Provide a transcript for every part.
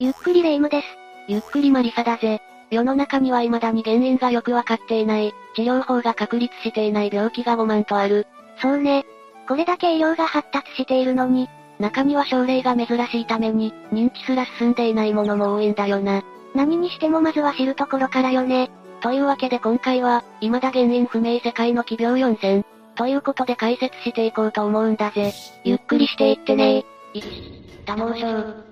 ゆっくりレ夢ムです。ゆっくりマリサだぜ。世の中には未だに原因がよくわかっていない、治療法が確立していない病気が5万とある。そうね。これだけ医療が発達しているのに、中には症例が珍しいために、認知すら進んでいないものも多いんだよな。何にしてもまずは知るところからよね。というわけで今回は、未だ原因不明世界の奇病4000、ということで解説していこうと思うんだぜ。ゆっくりしていってね1、多毛症。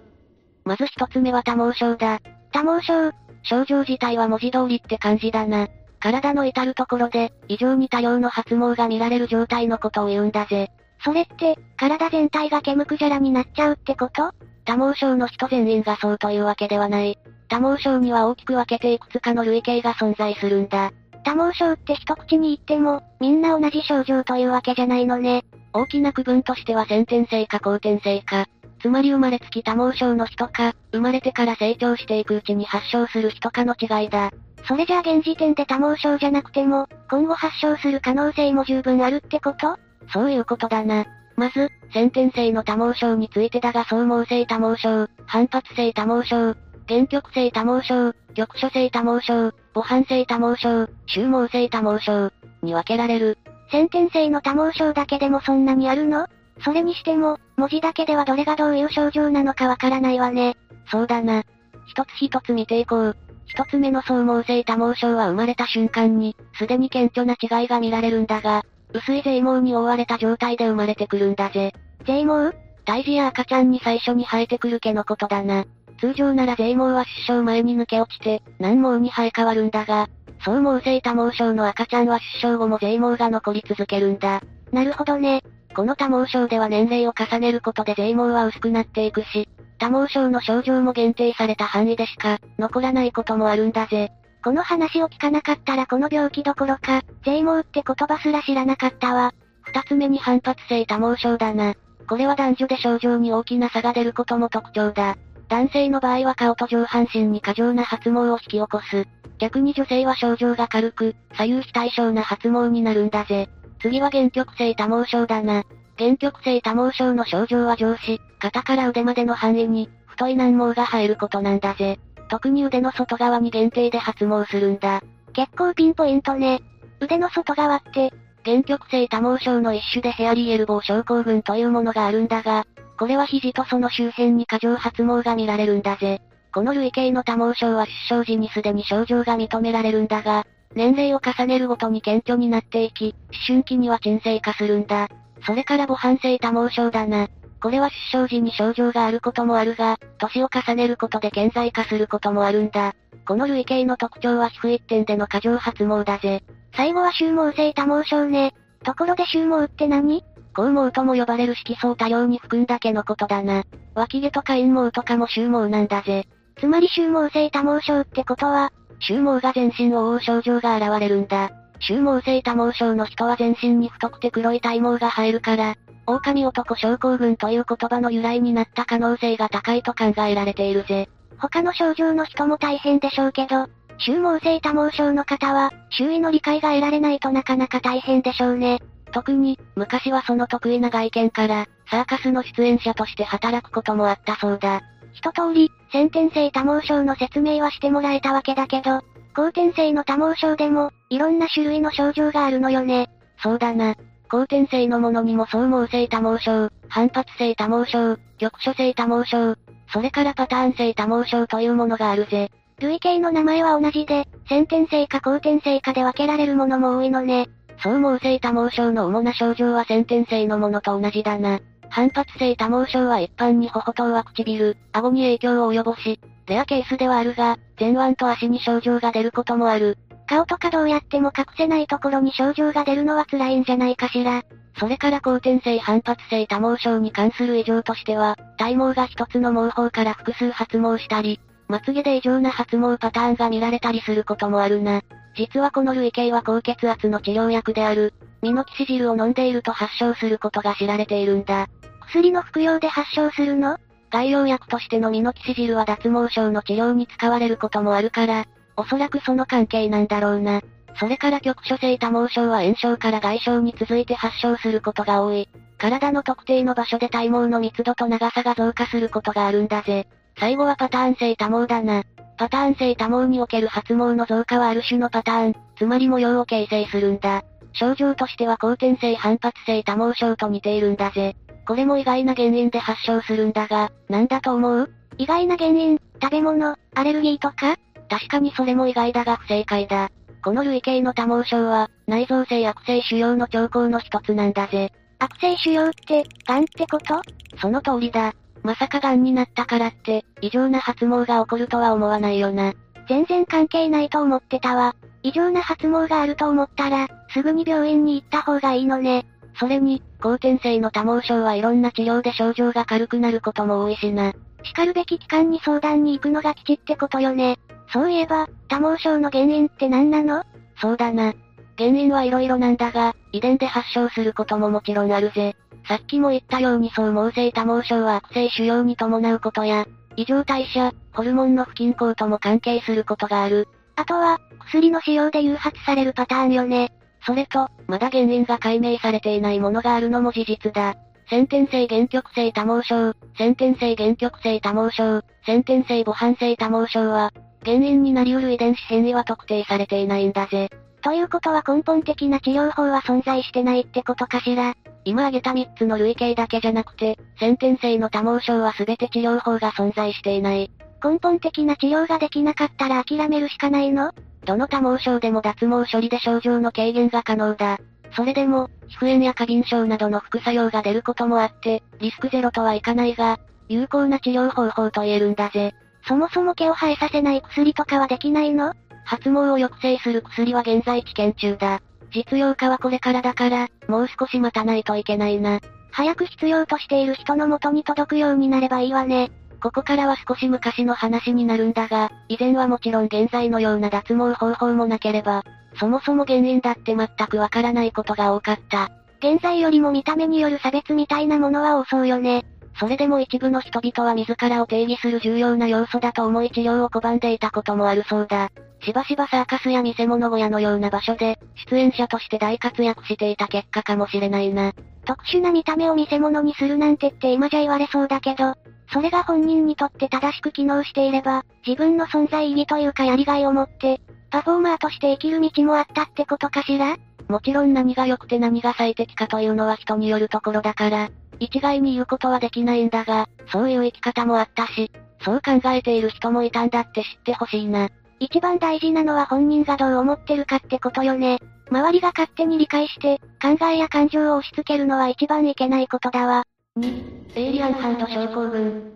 まず一つ目は多毛症だ。多毛症。症状自体は文字通りって感じだな。体の至るところで、異常に多量の発毛が見られる状態のことを言うんだぜ。それって、体全体が毛むくじゃらになっちゃうってこと？多毛症の人全員がそうというわけではない。多毛症には大きく分けていくつかの類型が存在するんだ。多毛症って一口に言っても、みんな同じ症状というわけじゃないのね。大きな区分としては先天性か後天性か、つまり生まれつき多毛症の人か、生まれてから成長していくうちに発症する人かの違いだ。それじゃあ現時点で多毛症じゃなくても、今後発症する可能性も十分あるってこと？そういうことだな。まず、先天性の多毛症についてだが総毛性多毛症、反発性多毛症、原曲性多毛症、局所性多毛症、母反性多毛症、終毛性多毛症、に分けられる。先天性の多毛症だけでもそんなにあるの？それにしても、文字だけではどれがどういう症状なのかわからないわね。そうだな。一つ一つ見ていこう。一つ目の総毛性多毛症は生まれた瞬間に、すでに顕著な違いが見られるんだが、薄い税毛に覆われた状態で生まれてくるんだぜ。税毛？胎児や赤ちゃんに最初に生えてくる毛のことだな。通常なら税毛は出生前に抜け落ちて、軟毛に生え変わるんだが、総毛性多毛症の赤ちゃんは出生後も税毛が残り続けるんだ。なるほどね。この多毛症では年齢を重ねることで税毛は薄くなっていくし、多毛症の症状も限定された範囲でしか、残らないこともあるんだぜ。この話を聞かなかったらこの病気どころか、税毛って言葉すら知らなかったわ。二つ目に反発性多毛症だな。これは男女で症状に大きな差が出ることも特徴だ。男性の場合は顔と上半身に過剰な発毛を引き起こす。逆に女性は症状が軽く、左右非対称な発毛になるんだぜ。次は原曲性多毛症だな。原曲性多毛症の症状は上肢、肩から腕までの範囲に、太い軟毛が生えることなんだぜ。特に腕の外側に限定で発毛するんだ。結構ピンポイントね。腕の外側って、原曲性多毛症の一種でヘアリーエルボー症候群というものがあるんだが、これは肘とその周辺に過剰発毛が見られるんだぜ。この類型の多毛症は出生時にすでに症状が認められるんだが、年齢を重ねるごとに顕著になっていき、思春期には鎮静化するんだ。それから母反性多毛症だな。これは出生時に症状があることもあるが、年を重ねることで顕在化することもあるんだ。この類型の特徴は皮膚一点での過剰発毛だぜ。最後は終毛性多毛症ね。ところで終毛って何？光毛とも呼ばれる色素を多量に含んだ毛のことだな。脇毛とか陰毛とかも終毛なんだぜ。つまり終毛性多毛症ってことは、終毛が全身を覆う症状が現れるんだ。終毛性多毛症の人は全身に太くて黒い体毛が生えるから、狼男症候群という言葉の由来になった可能性が高いと考えられているぜ。他の症状の人も大変でしょうけど、終毛性多毛症の方は、周囲の理解が得られないとなかなか大変でしょうね。特に、昔はその得意な外見から、サーカスの出演者として働くこともあったそうだ。一通り、先天性多毛症の説明はしてもらえたわけだけど、後天性の多毛症でも、いろんな種類の症状があるのよね。そうだな。後天性のものにも総毛性多毛症、反発性多毛症、局所性多毛症、それからパターン性多毛症というものがあるぜ。類型の名前は同じで、先天性か後天性かで分けられるものも多いのね。総毛性多毛症の主な症状は先天性のものと同じだな。反発性多毛症は一般に頬と上唇、顎に影響を及ぼし、レアケースではあるが、前腕と足に症状が出ることもある。顔とかどうやっても隠せないところに症状が出るのは辛いんじゃないかしら。それから後天性反発性多毛症に関する異常としては、体毛が一つの毛包から複数発毛したり、まつげで異常な発毛パターンが見られたりすることもあるな。実はこの類型は高血圧の治療薬である、ミノキシジルを飲んでいると発症することが知られているんだ。薬の服用で発症するの？概要薬としてのミノキシジルは脱毛症の治療に使われることもあるから、おそらくその関係なんだろうな。それから局所性多毛症は炎症から外傷に続いて発症することが多い。体の特定の場所で体毛の密度と長さが増加することがあるんだぜ。最後はパターン性多毛だな。パターン性多毛における発毛の増加はある種のパターン、つまり模様を形成するんだ。症状としては後天性反発性多毛症と似ているんだぜ。これも意外な原因で発症するんだが、なんだと思う？意外な原因、食べ物、アレルギーとか？確かにそれも意外だが不正解だ。この類型の多毛症は、内臓性悪性腫瘍の兆候の一つなんだぜ。悪性腫瘍って、癌ってこと？その通りだ。まさか癌になったからって、異常な発毛が起こるとは思わないよな。全然関係ないと思ってたわ。異常な発毛があると思ったら、すぐに病院に行った方がいいのね。それに、後天性の多毛症はいろんな治療で症状が軽くなることも多いしな。叱るべき機関に相談に行くのが吉ってことよね。そういえば、多毛症の原因って何なの？そうだな。原因はいろいろなんだが、遺伝で発症することももちろんあるぜ。さっきも言ったように総毛性多毛症は悪性腫瘍に伴うことや、異常代謝、ホルモンの不均衡とも関係することがある。あとは、薬の使用で誘発されるパターンよね。それと、まだ原因が解明されていないものがあるのも事実だ。先天性原極性多毛症、先天性原極性多毛症、先天性母反性多毛症は、原因になり得る遺伝子変異は特定されていないんだぜ。ということは根本的な治療法は存在してないってことかしら。今挙げた3つの類型だけじゃなくて、先天性の多毛症は全て治療法が存在していない。根本的な治療ができなかったら諦めるしかないの？どの多毛症でも脱毛処理で症状の軽減が可能だ。それでも、皮膚炎や過敏症などの副作用が出ることもあって、リスクゼロとはいかないが、有効な治療方法と言えるんだぜ。そもそも毛を生えさせない薬とかはできないの？発毛を抑制する薬は現在治験中だ。実用化はこれからだから、もう少し待たないといけないな。早く必要としている人の元に届くようになればいいわね。ここからは少し昔の話になるんだが、以前はもちろん現在のような脱毛方法もなければ、そもそも原因だって全くわからないことが多かった。現在よりも見た目による差別みたいなものは多そうよね。それでも一部の人々は自らを定義する重要な要素だと思い治療を拒んでいたこともあるそうだ。しばしばサーカスや見せ物小屋のような場所で、出演者として大活躍していた結果かもしれないな。特殊な見た目を見せ物にするなんてって今じゃ言われそうだけど、それが本人にとって正しく機能していれば、自分の存在意義というかやりがいを持って、パフォーマーとして生きる道もあったってことかしら？もちろん何が良くて何が最適かというのは人によるところだから、一概に言うことはできないんだが、そういう生き方もあったし、そう考えている人もいたんだって知ってほしいな。一番大事なのは本人がどう思ってるかってことよね。周りが勝手に理解して、考えや感情を押し付けるのは一番いけないことだわ。2、エイリアンハンド症候群。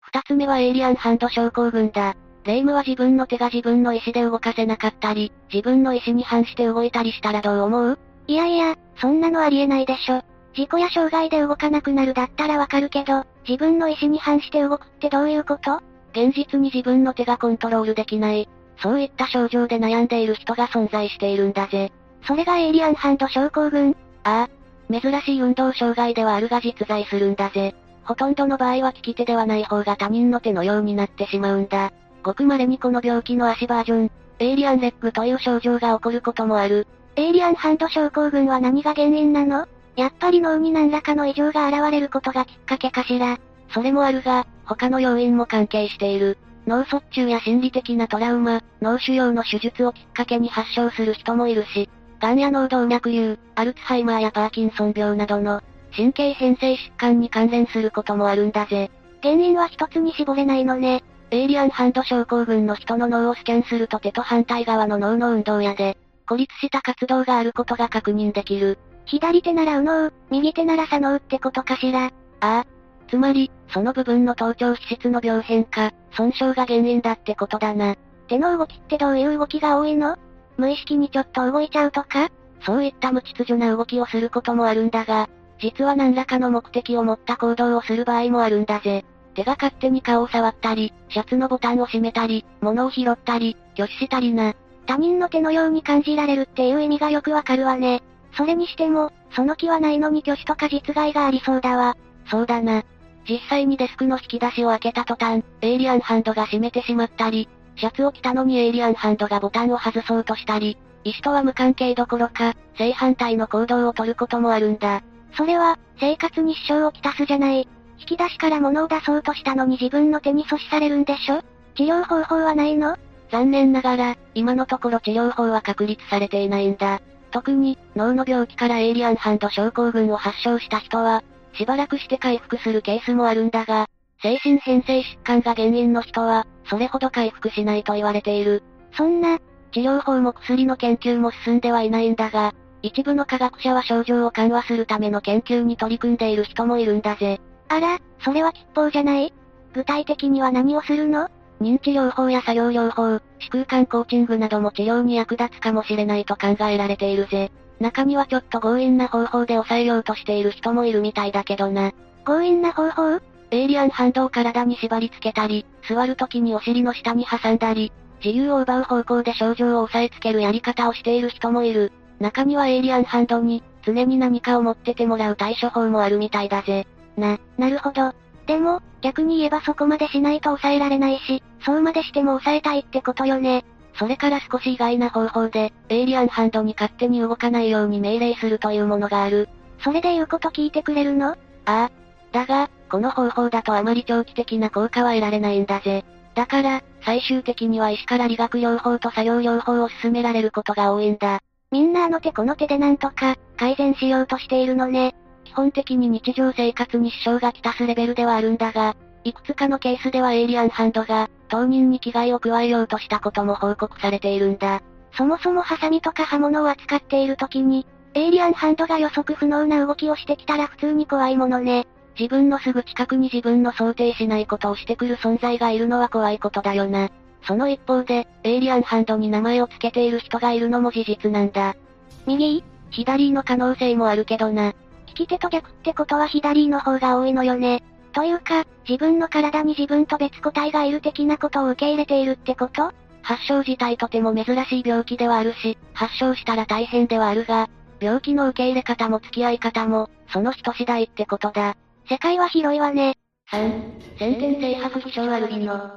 二つ目はエイリアンハンド症候群だ。霊夢は自分の手が自分の意思で動かせなかったり、自分の意思に反して動いたりしたらどう思う？いやいや、そんなのありえないでしょ。事故や障害で動かなくなるだったらわかるけど、自分の意思に反して動くってどういうこと？現実に自分の手がコントロールできない。そういった症状で悩んでいる人が存在しているんだぜ。それがエイリアンハンド症候群ああ。珍しい運動障害ではあるが実在するんだぜ。ほとんどの場合は利き手ではない方が他人の手のようになってしまうんだ。ごく稀にこの病気の足バージョン、エイリアンレッグという症状が起こることもある。エイリアンハンド症候群は何が原因なの？やっぱり脳に何らかの異常が現れることがきっかけかしら。それもあるが、他の要因も関係している。脳卒中や心理的なトラウマ、脳腫瘍の手術をきっかけに発症する人もいるし、癌や脳動脈瘤、アルツハイマーやパーキンソン病などの神経変性疾患に関連することもあるんだぜ。原因は一つに絞れないのね。エイリアンハンド症候群の人の脳をスキャンすると手と反対側の脳の運動やで、孤立した活動があることが確認できる。左手なら右脳、右手なら左脳ってことかしら。ああ。つまり、その部分の頭頂皮質の病変か、損傷が原因だってことだな。手の動きってどういう動きが多いの？無意識にちょっと動いちゃうとか？そういった無秩序な動きをすることもあるんだが、実は何らかの目的を持った行動をする場合もあるんだぜ。手が勝手に顔を触ったり、シャツのボタンを閉めたり、物を拾ったり、拒否したりな。他人の手のように感じられるっていう意味がよくわかるわね。それにしても、その気はないのに拒否とか実害がありそうだわ。そうだな。実際にデスクの引き出しを開けた途端、エイリアンハンドが閉めてしまったり、シャツを着たのにエイリアンハンドがボタンを外そうとしたり、意思とは無関係どころか、正反対の行動をとることもあるんだ。それは、生活に支障をきたすじゃない。引き出しから物を出そうとしたのに自分の手に阻止されるんでしょ？治療方法はないの？残念ながら、今のところ治療法は確立されていないんだ。特に、脳の病気からエイリアンハンド症候群を発症した人は、しばらくして回復するケースもあるんだが、精神変性疾患が原因の人は、それほど回復しないと言われている。そんな、治療法も薬の研究も進んではいないんだが、一部の科学者は症状を緩和するための研究に取り組んでいる人もいるんだぜ。あら、それは吉報じゃない？具体的には何をするの？認知療法や作業療法、視空間コーチングなども治療に役立つかもしれないと考えられているぜ。中にはちょっと強引な方法で抑えようとしている人もいるみたいだけどな。強引な方法？エイリアンハンドを体に縛り付けたり、座る時にお尻の下に挟んだり、自由を奪う方向で症状を抑えつけるやり方をしている人もいる。中にはエイリアンハンドに、常に何かを持っててもらう対処法もあるみたいだぜ。な、なるほど。でも、逆に言えばそこまでしないと抑えられないし、そうまでしても抑えたいってことよね。それから少し意外な方法で、エイリアンハンドに勝手に動かないように命令するというものがある。それで言うこと聞いてくれるの？ああ。だが、この方法だとあまり長期的な効果は得られないんだぜ。だから、最終的には医師から理学療法と作業療法を勧められることが多いんだ。みんなあの手この手でなんとか、改善しようとしているのね。基本的に日常生活に支障がきたすレベルではあるんだが、いくつかのケースではエイリアンハンドが、当人に危害を加えようとしたことも報告されているんだ。そもそもハサミとか刃物を扱っている時に、エイリアンハンドが予測不能な動きをしてきたら普通に怖いものね。自分のすぐ近くに自分の想定しないことをしてくる存在がいるのは怖いことだよな。その一方で、エイリアンハンドに名前を付けている人がいるのも事実なんだ。右？左の可能性もあるけどな。利き手と逆ってことは左の方が多いのよね。というか、自分の体に自分と別個体がいる的なことを受け入れているってこと？発症自体とても珍しい病気ではあるし、発症したら大変ではあるが、病気の受け入れ方も付き合い方も、その人次第ってことだ。世界は広いわね。3、先天性白皮症アルビノ。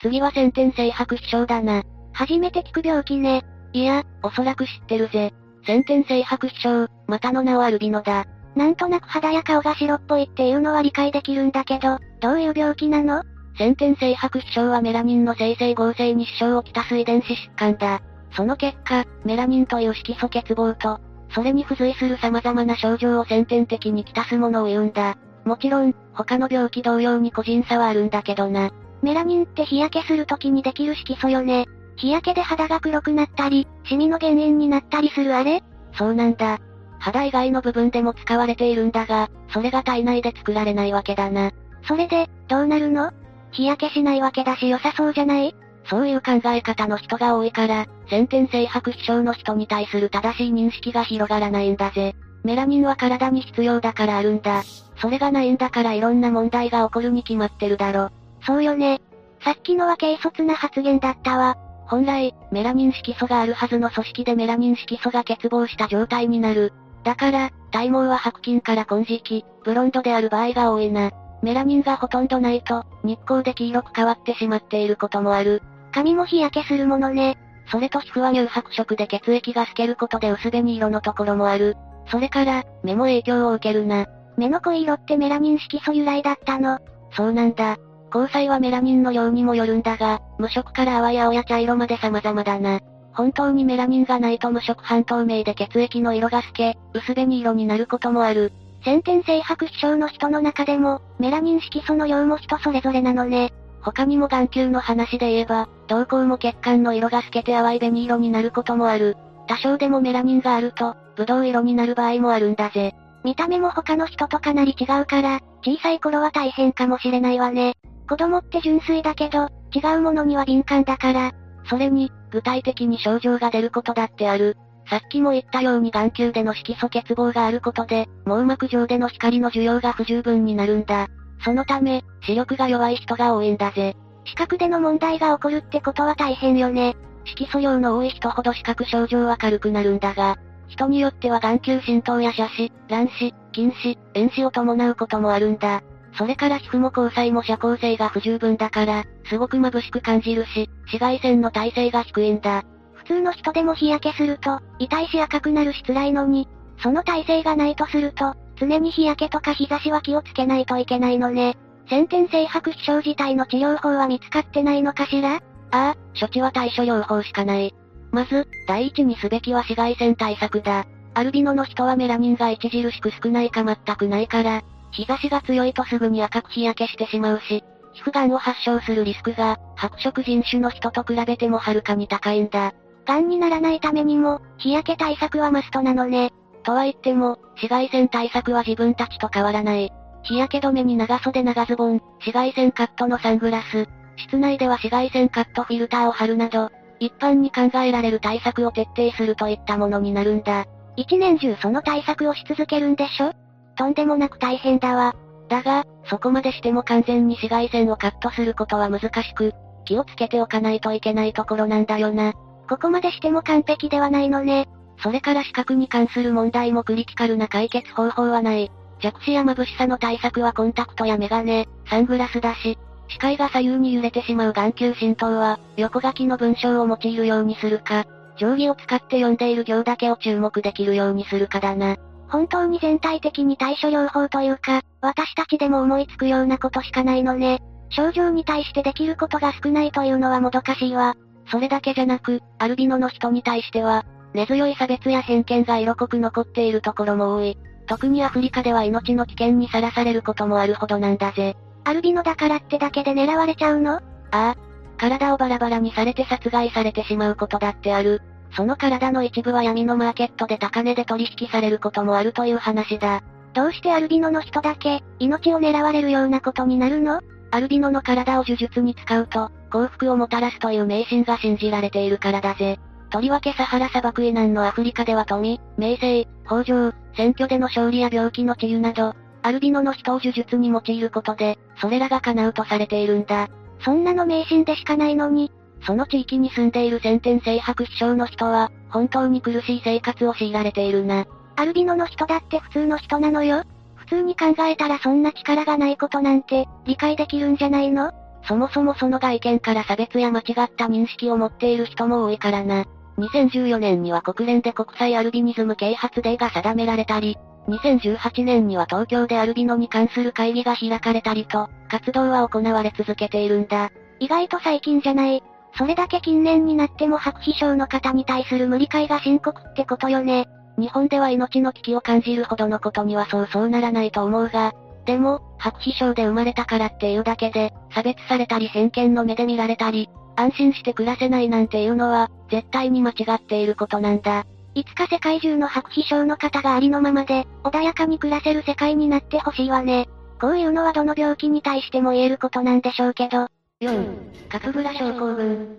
次は先天性白皮症だな。初めて聞く病気ね。いや、おそらく知ってるぜ。先天性白皮症、またの名はアルビノだ。なんとなく肌や顔が白っぽいっていうのは理解できるんだけど、どういう病気なの？先天性白皮症はメラニンの生成合成に支障をきたす遺伝子疾患だ。その結果、メラニンという色素欠乏と、それに付随する様々な症状を先天的にきたすものを言うんだ。もちろん、他の病気同様に個人差はあるんだけどな。メラニンって日焼けする時にできる色素よね。日焼けで肌が黒くなったり、シミの原因になったりするあれ？そうなんだ。肌以外の部分でも使われているんだが、それが体内で作られないわけだな。それで、どうなるの？日焼けしないわけだし良さそうじゃない？そういう考え方の人が多いから、先天性白皮症の人に対する正しい認識が広がらないんだぜ。メラニンは体に必要だからあるんだ。それがないんだからいろんな問題が起こるに決まってるだろ。そうよね。さっきのは軽率な発言だったわ。本来、メラニン色素があるはずの組織でメラニン色素が欠乏した状態になる。だから、体毛は白金から金色、ブロンドである場合が多いな。メラニンがほとんどないと、日光で黄色く変わってしまっていることもある。髪も日焼けするものね。それと皮膚は乳白色で血液が透けることで薄紅色のところもある。それから、目も影響を受けるな。目の濃い色ってメラニン色素由来だったの。そうなんだ。交際はメラニンの量にもよるんだが、無色から淡い青や茶色まで様々だな。本当にメラニンがないと無色半透明で血液の色が透け、薄紅色になることもある。先天性白皮症の人の中でも、メラニン色素の量も人それぞれなのね。他にも眼球の話で言えば、瞳孔も血管の色が透けて淡い紅色になることもある。多少でもメラニンがあると、ブドウ色になる場合もあるんだぜ。見た目も他の人とかなり違うから、小さい頃は大変かもしれないわね。子供って純粋だけど、違うものには敏感だから。それに、具体的に症状が出ることだってある。さっきも言ったように眼球での色素欠乏があることで、網膜上での光の需要が不十分になるんだ。そのため、視力が弱い人が多いんだぜ。視覚での問題が起こるってことは大変よね。色素量の多い人ほど視覚症状は軽くなるんだが、人によっては眼球浸透や斜視、乱視、近視、遠視を伴うこともあるんだ。それから皮膚も交際も遮光性が不十分だから、すごく眩しく感じるし、紫外線の耐性が低いんだ。普通の人でも日焼けすると、痛いし赤くなるし辛いのに、その耐性がないとすると、常に日焼けとか日差しは気をつけないといけないのね。先天性白皮症自体の治療法は見つかってないのかしら？ああ、処置は対処療法しかない。まず、第一にすべきは紫外線対策だ。アルビノの人はメラニンが著しく少ないか全くないから、日差しが強いとすぐに赤く日焼けしてしまうし、皮膚癌を発症するリスクが、白色人種の人と比べてもはるかに高いんだ。癌にならないためにも、日焼け対策はマストなのね。とは言っても、紫外線対策は自分たちと変わらない。日焼け止めに長袖長ズボン、紫外線カットのサングラス、室内では紫外線カットフィルターを貼るなど、一般に考えられる対策を徹底するといったものになるんだ。一年中その対策をし続けるんでしょ？とんでもなく大変だわ。だが、そこまでしても完全に紫外線をカットすることは難しく、気をつけておかないといけないところなんだよな。ここまでしても完璧ではないのね。それから視覚に関する問題もクリティカルな解決方法はない。弱視や眩しさの対策はコンタクトやメガネ、サングラスだし、視界が左右に揺れてしまう眼球浸透は、横書きの文章を用いるようにするか、定規を使って読んでいる行だけを注目できるようにするかだな。本当に全体的に対処療法というか、私たちでも思いつくようなことしかないのね。症状に対してできることが少ないというのはもどかしいわ。それだけじゃなく、アルビノの人に対しては、根強い差別や偏見が色濃く残っているところも多い。特にアフリカでは命の危険にさらされることもあるほどなんだぜ。アルビノだからってだけで狙われちゃうの？ああ。体をバラバラにされて殺害されてしまうことだってある。その体の一部は闇のマーケットで高値で取引されることもあるという話だ。どうしてアルビノの人だけ、命を狙われるようなことになるの？アルビノの体を呪術に使うと、幸福をもたらすという迷信が信じられているからだぜ。とりわけサハラ砂漠以南のアフリカでは富、名声、豊穣、選挙での勝利や病気の治癒など、アルビノの人を呪術に用いることで、それらが叶うとされているんだ。そんなの迷信でしかないのに、その地域に住んでいる先天性白皮症の人は、本当に苦しい生活を強いられているな。アルビノの人だって普通の人なのよ。普通に考えたらそんな力がないことなんて、理解できるんじゃないの？そもそもその外見から差別や間違った認識を持っている人も多いからな。2014年には国連で国際アルビニズム啓発デーが定められたり、2018年には東京でアルビノに関する会議が開かれたりと、活動は行われ続けているんだ。意外と最近じゃない。それだけ近年になっても白皮症の方に対する無理解が深刻ってことよね。日本では命の危機を感じるほどのことにはそうそうならないと思うが、でも、白皮症で生まれたからっていうだけで、差別されたり偏見の目で見られたり、安心して暮らせないなんていうのは、絶対に間違っていることなんだ。いつか世界中の白皮症の方がありのままで、穏やかに暮らせる世界になってほしいわね。こういうのはどの病気に対しても言えることなんでしょうけど、4、カプグラ症候群。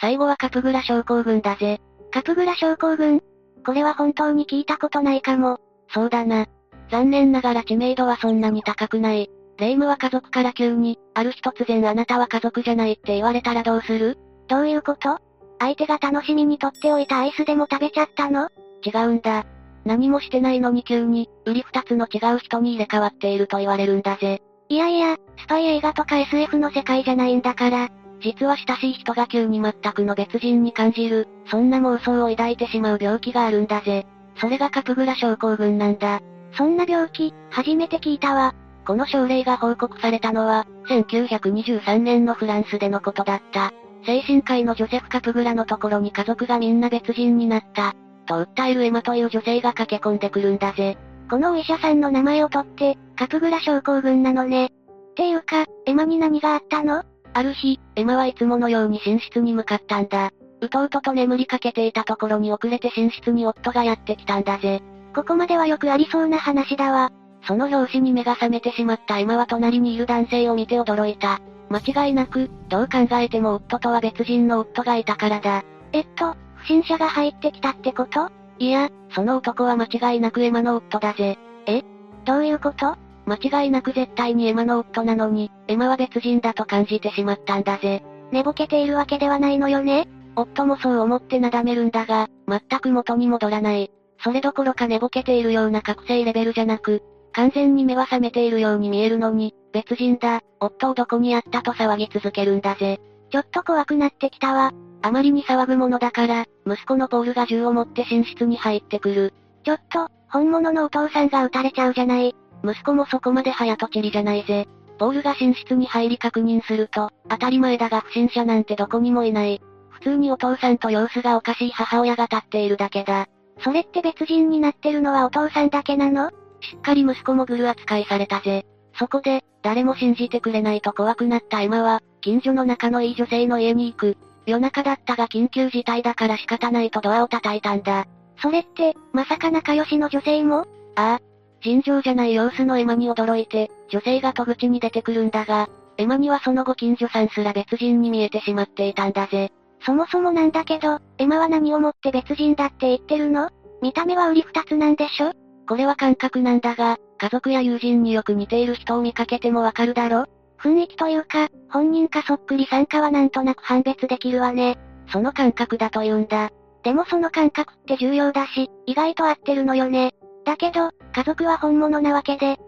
最後はカプグラ症候群だぜ。カプグラ症候群？これは本当に聞いたことないかも。そうだな。残念ながら知名度はそんなに高くない。霊夢は家族から急に、ある日突然あなたは家族じゃないって言われたらどうする？どういうこと？相手が楽しみにとっておいたアイスでも食べちゃったの？違うんだ。何もしてないのに急に、売り二つの違う人に入れ替わっていると言われるんだぜ。いやいや、スパイ映画とか SF の世界じゃないんだから。実は親しい人が急に全くの別人に感じる、そんな妄想を抱いてしまう病気があるんだぜ。それがカプグラ症候群なんだ。そんな病気、初めて聞いたわ。この症例が報告されたのは、1923年のフランスでのことだった。精神科医のジョセフ・カプグラのところに家族がみんな別人になった。と訴えるエマという女性が駆け込んでくるんだぜ。このお医者さんの名前を取って、カプグラ症候群なのね。っていうか、エマに何があったの？ある日、エマはいつものように寝室に向かったんだ。うとうとと眠りかけていたところに遅れて寝室に夫がやってきたんだぜ。ここまではよくありそうな話だわ。その拍子に目が覚めてしまったエマは隣にいる男性を見て驚いた。間違いなく、どう考えても夫とは別人の夫がいたからだ。えっと、不審者が入ってきたってこと？いや、その男は間違いなくエマの夫だぜ。え？どういうこと？間違いなく絶対にエマの夫なのに、エマは別人だと感じてしまったんだぜ。寝ぼけているわけではないのよね？夫もそう思ってなだめるんだが、全く元に戻らない。それどころか寝ぼけているような覚醒レベルじゃなく、完全に目は覚めているように見えるのに、別人だ、夫をどこにやったと騒ぎ続けるんだぜ。ちょっと怖くなってきたわ。あまりに騒ぐものだから、息子のポールが銃を持って寝室に入ってくる。ちょっと、本物のお父さんが撃たれちゃうじゃない。息子もそこまで早とちりじゃないぜ。ボールが寝室に入り確認すると、当たり前だが不審者なんてどこにもいない。普通にお父さんと様子がおかしい母親が立っているだけだ。それって別人になってるのはお父さんだけなの？しっかり息子もグル扱いされたぜ。そこで、誰も信じてくれないと怖くなったエマは、近所の仲のいい女性の家に行く。夜中だったが緊急事態だから仕方ないとドアを叩いたんだ。それって、まさか仲良しの女性も？ああ。尋常じゃない様子のエマに驚いて、女性が戸口に出てくるんだが、エマにはそのご近所さんすら別人に見えてしまっていたんだぜ。そもそもなんだけど、エマは何をもって別人だって言ってるの？見た目は売り二つなんでしょ？これは感覚なんだが、家族や友人によく似ている人を見かけてもわかるだろ？雰囲気というか、本人かそっくりさんかはなんとなく判別できるわね。その感覚だと言うんだ。でもその感覚って重要だし、意外と合ってるのよね。だけど、家族は本物なわけで。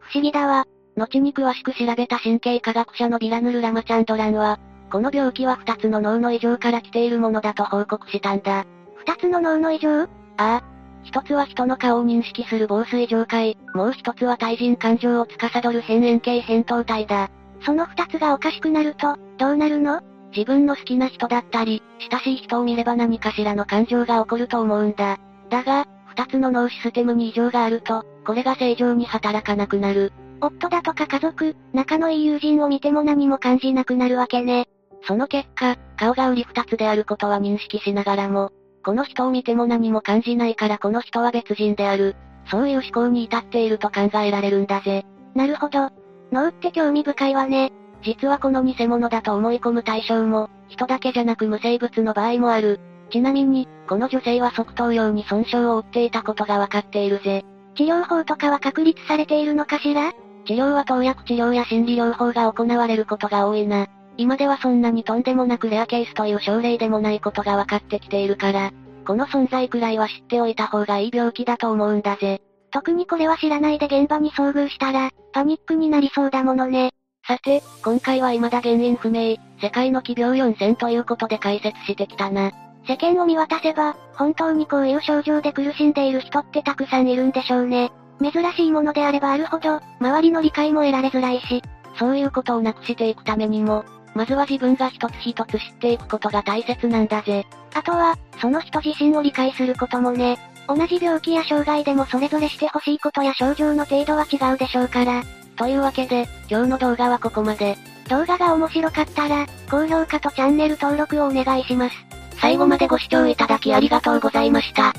不思議だわ。後に詳しく調べた神経科学者のビラヌル・ラマチャンドランは、この病気は二つの脳の異常から来ているものだと報告したんだ。二つの脳の異常？ああ。一つは人の顔を認識する防水状態、もう一つは対人感情を司る変円形扁桃体だ。その二つがおかしくなると、どうなるの？自分の好きな人だったり、親しい人を見れば何かしらの感情が起こると思うんだ。だが、二つの脳システムに異常があると、これが正常に働かなくなる。夫だとか家族、仲のいい友人を見ても何も感じなくなるわけね。その結果、顔が売り二つであることは認識しながらも、この人を見ても何も感じないからこの人は別人である。そういう思考に至っていると考えられるんだぜ。なるほど。脳って興味深いわね。実はこの偽物だと思い込む対象も、人だけじゃなく無生物の場合もある。ちなみに、この女性は側頭葉に損傷を負っていたことがわかっているぜ。治療法とかは確立されているのかしら？治療は投薬治療や心理療法が行われることが多いな。今ではそんなにとんでもなくレアケースという症例でもないことが分かってきているから、この存在くらいは知っておいた方がいい病気だと思うんだぜ。特にこれは知らないで現場に遭遇したら、パニックになりそうだものね。さて、今回は未だ原因不明、世界の奇病4000ということで解説してきたな。世間を見渡せば、本当にこういう症状で苦しんでいる人ってたくさんいるんでしょうね。珍しいものであればあるほど、周りの理解も得られづらいし、そういうことをなくしていくためにも、まずは自分が一つ一つ知っていくことが大切なんだぜ。あとは、その人自身を理解することもね。同じ病気や障害でもそれぞれしてほしいことや症状の程度は違うでしょうから。というわけで、今日の動画はここまで。動画が面白かったら、高評価とチャンネル登録をお願いします。最後までご視聴いただきありがとうございました。